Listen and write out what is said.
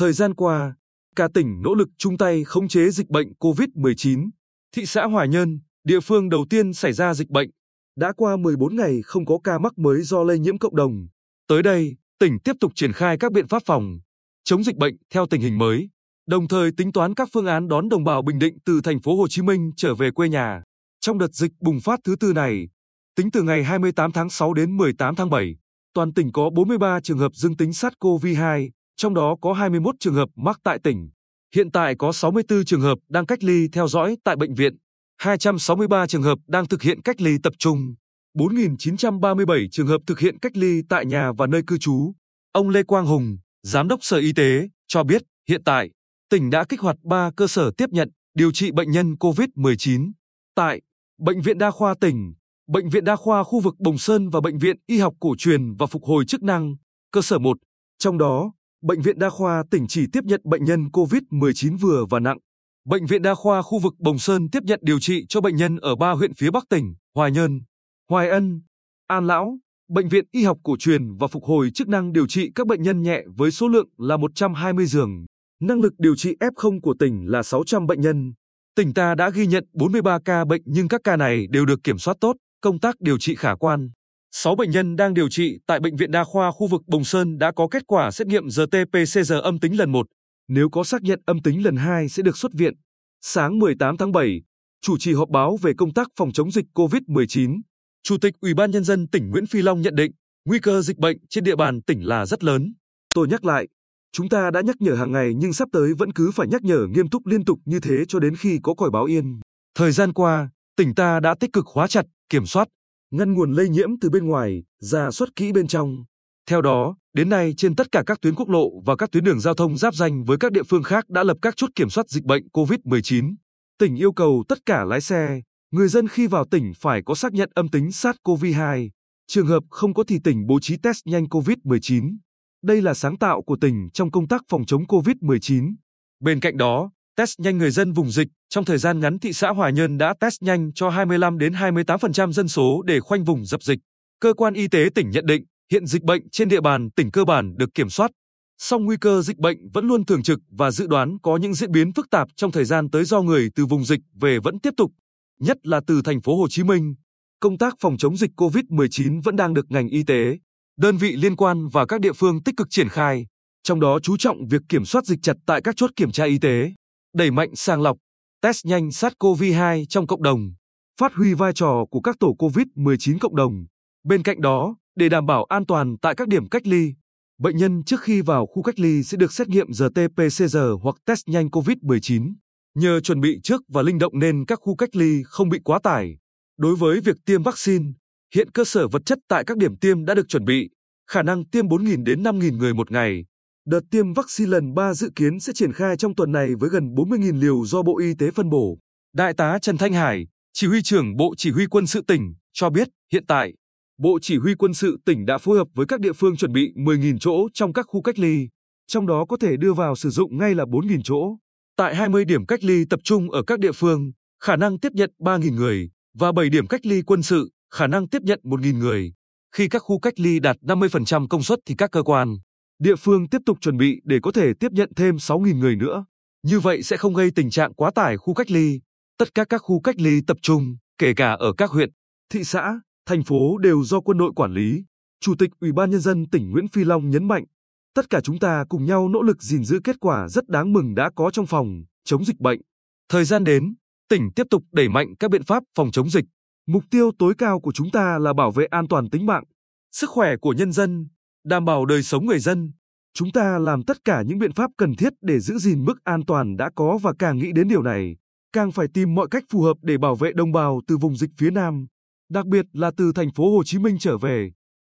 Thời gian qua, cả tỉnh nỗ lực chung tay khống chế dịch bệnh COVID-19. Thị xã Hòa Nhơn, địa phương đầu tiên xảy ra dịch bệnh, đã qua 14 ngày không có ca mắc mới do lây nhiễm cộng đồng. Tới đây, tỉnh tiếp tục triển khai các biện pháp phòng chống dịch bệnh theo tình hình mới, đồng thời tính toán các phương án đón đồng bào Bình Định từ thành phố Hồ Chí Minh trở về quê nhà. Trong đợt dịch bùng phát thứ tư này, tính từ ngày 28 tháng 6 đến 18 tháng 7, toàn tỉnh có 43 trường hợp dương tính SARS-CoV-2, trong đó có 21 trường hợp mắc tại tỉnh. Hiện tại có 64 trường hợp đang cách ly theo dõi tại bệnh viện, 263 trường hợp đang thực hiện cách ly tập trung, 4.937 trường hợp thực hiện cách ly tại nhà và nơi cư trú. Ông Lê Quang Hùng, Giám đốc Sở Y tế, cho biết hiện tại, tỉnh đã kích hoạt 3 cơ sở tiếp nhận, điều trị bệnh nhân COVID-19. Tại Bệnh viện Đa khoa tỉnh, Bệnh viện Đa khoa khu vực Bồng Sơn và Bệnh viện Y học cổ truyền và phục hồi chức năng, cơ sở 1. Trong đó, Bệnh viện Đa khoa tỉnh chỉ tiếp nhận bệnh nhân COVID-19 vừa và nặng. Bệnh viện Đa khoa khu vực Bồng Sơn tiếp nhận điều trị cho bệnh nhân ở ba huyện phía Bắc tỉnh, Hoài Nhơn, Hoài Ân, An Lão. Bệnh viện Y học cổ truyền và phục hồi chức năng điều trị các bệnh nhân nhẹ với số lượng là 120 giường. Năng lực điều trị F0 của tỉnh là 600 bệnh nhân. Tỉnh ta đã ghi nhận 43 ca bệnh nhưng các ca này đều được kiểm soát tốt, công tác điều trị khả quan. 6 bệnh nhân đang điều trị tại Bệnh viện Đa khoa khu vực Bồng Sơn đã có kết quả xét nghiệm RT-PCR âm tính lần 1. Nếu có xác nhận âm tính lần 2 sẽ được xuất viện. Sáng 18 tháng 7, chủ trì họp báo về công tác phòng chống dịch COVID-19. Chủ tịch Ủy ban Nhân dân tỉnh Nguyễn Phi Long nhận định, nguy cơ dịch bệnh trên địa bàn tỉnh là rất lớn. Tôi nhắc lại, chúng ta đã nhắc nhở hàng ngày nhưng sắp tới vẫn cứ phải nhắc nhở nghiêm túc liên tục như thế cho đến khi có còi báo yên. Thời gian qua, tỉnh ta đã tích cực khóa chặt, kiểm soát, ngăn nguồn lây nhiễm từ bên ngoài, ra soát kỹ bên trong. Theo đó, đến nay trên tất cả các tuyến quốc lộ và các tuyến đường giao thông giáp danh với các địa phương khác đã lập các chốt kiểm soát dịch bệnh COVID-19. Tỉnh yêu cầu tất cả lái xe, Người dân khi vào tỉnh phải có xác nhận âm tính SARS-CoV-2. Trường hợp không có thì tỉnh bố trí test nhanh COVID-19. Đây là sáng tạo của tỉnh trong công tác phòng chống COVID-19. Bên cạnh đó, test nhanh người dân vùng dịch, trong thời gian ngắn thị xã Hòa Nhơn đã test nhanh cho 25 đến 28% dân số để khoanh vùng dập dịch. Cơ quan y tế tỉnh nhận định, hiện dịch bệnh trên địa bàn tỉnh cơ bản được kiểm soát. Song nguy cơ dịch bệnh vẫn luôn thường trực và dự đoán có những diễn biến phức tạp trong thời gian tới do người từ vùng dịch về vẫn tiếp tục nhất là từ thành phố Hồ Chí Minh. Công tác phòng chống dịch COVID-19 vẫn đang được ngành y tế, đơn vị liên quan và các địa phương tích cực triển khai, trong đó chú trọng việc kiểm soát dịch chặt tại các chốt kiểm tra y tế, đẩy mạnh sàng lọc, test nhanh SARS-CoV-2 trong cộng đồng, phát huy vai trò của các tổ COVID-19 cộng đồng. Bên cạnh đó, để đảm bảo an toàn tại các điểm cách ly, bệnh nhân trước khi vào khu cách ly sẽ được xét nghiệm RT-PCR hoặc test nhanh COVID-19. Nhờ chuẩn bị trước và linh động nên các khu cách ly không bị quá tải. Đối với việc tiêm vaccine, hiện cơ sở vật chất tại các điểm tiêm đã được chuẩn bị, khả năng tiêm 4.000 đến 5.000 người một ngày. Đợt tiêm vaccine lần 3 dự kiến sẽ triển khai trong tuần này với gần 40.000 liều do Bộ Y tế phân bổ. Đại tá Trần Thanh Hải, chỉ huy trưởng Bộ Chỉ huy quân sự tỉnh, cho biết hiện tại, Bộ Chỉ huy quân sự tỉnh đã phối hợp với các địa phương chuẩn bị 10.000 chỗ trong các khu cách ly, trong đó có thể đưa vào sử dụng ngay là 4.000 chỗ. Tại 20 điểm cách ly tập trung ở các địa phương, khả năng tiếp nhận 3.000 người và 7 điểm cách ly quân sự, khả năng tiếp nhận 1.000 người. Khi các khu cách ly đạt 50% công suất thì các cơ quan, địa phương tiếp tục chuẩn bị để có thể tiếp nhận thêm 6.000 người nữa. Như vậy sẽ không gây tình trạng quá tải khu cách ly. Tất cả các khu cách ly tập trung, kể cả ở các huyện, thị xã, thành phố đều do quân đội quản lý. Chủ tịch Ủy ban Nhân dân tỉnh Nguyễn Phi Long nhấn mạnh, Tất cả chúng ta cùng nhau nỗ lực gìn giữ kết quả rất đáng mừng đã có trong phòng chống dịch bệnh. Thời gian đến, tỉnh tiếp tục đẩy mạnh các biện pháp phòng chống dịch. Mục tiêu tối cao của chúng ta là bảo vệ an toàn tính mạng, sức khỏe của nhân dân, đảm bảo đời sống người dân. Chúng ta làm tất cả những biện pháp cần thiết để giữ gìn mức an toàn đã có và càng nghĩ đến điều này, càng phải tìm mọi cách phù hợp để bảo vệ đồng bào từ vùng dịch phía Nam, đặc biệt là từ thành phố Hồ Chí Minh trở về.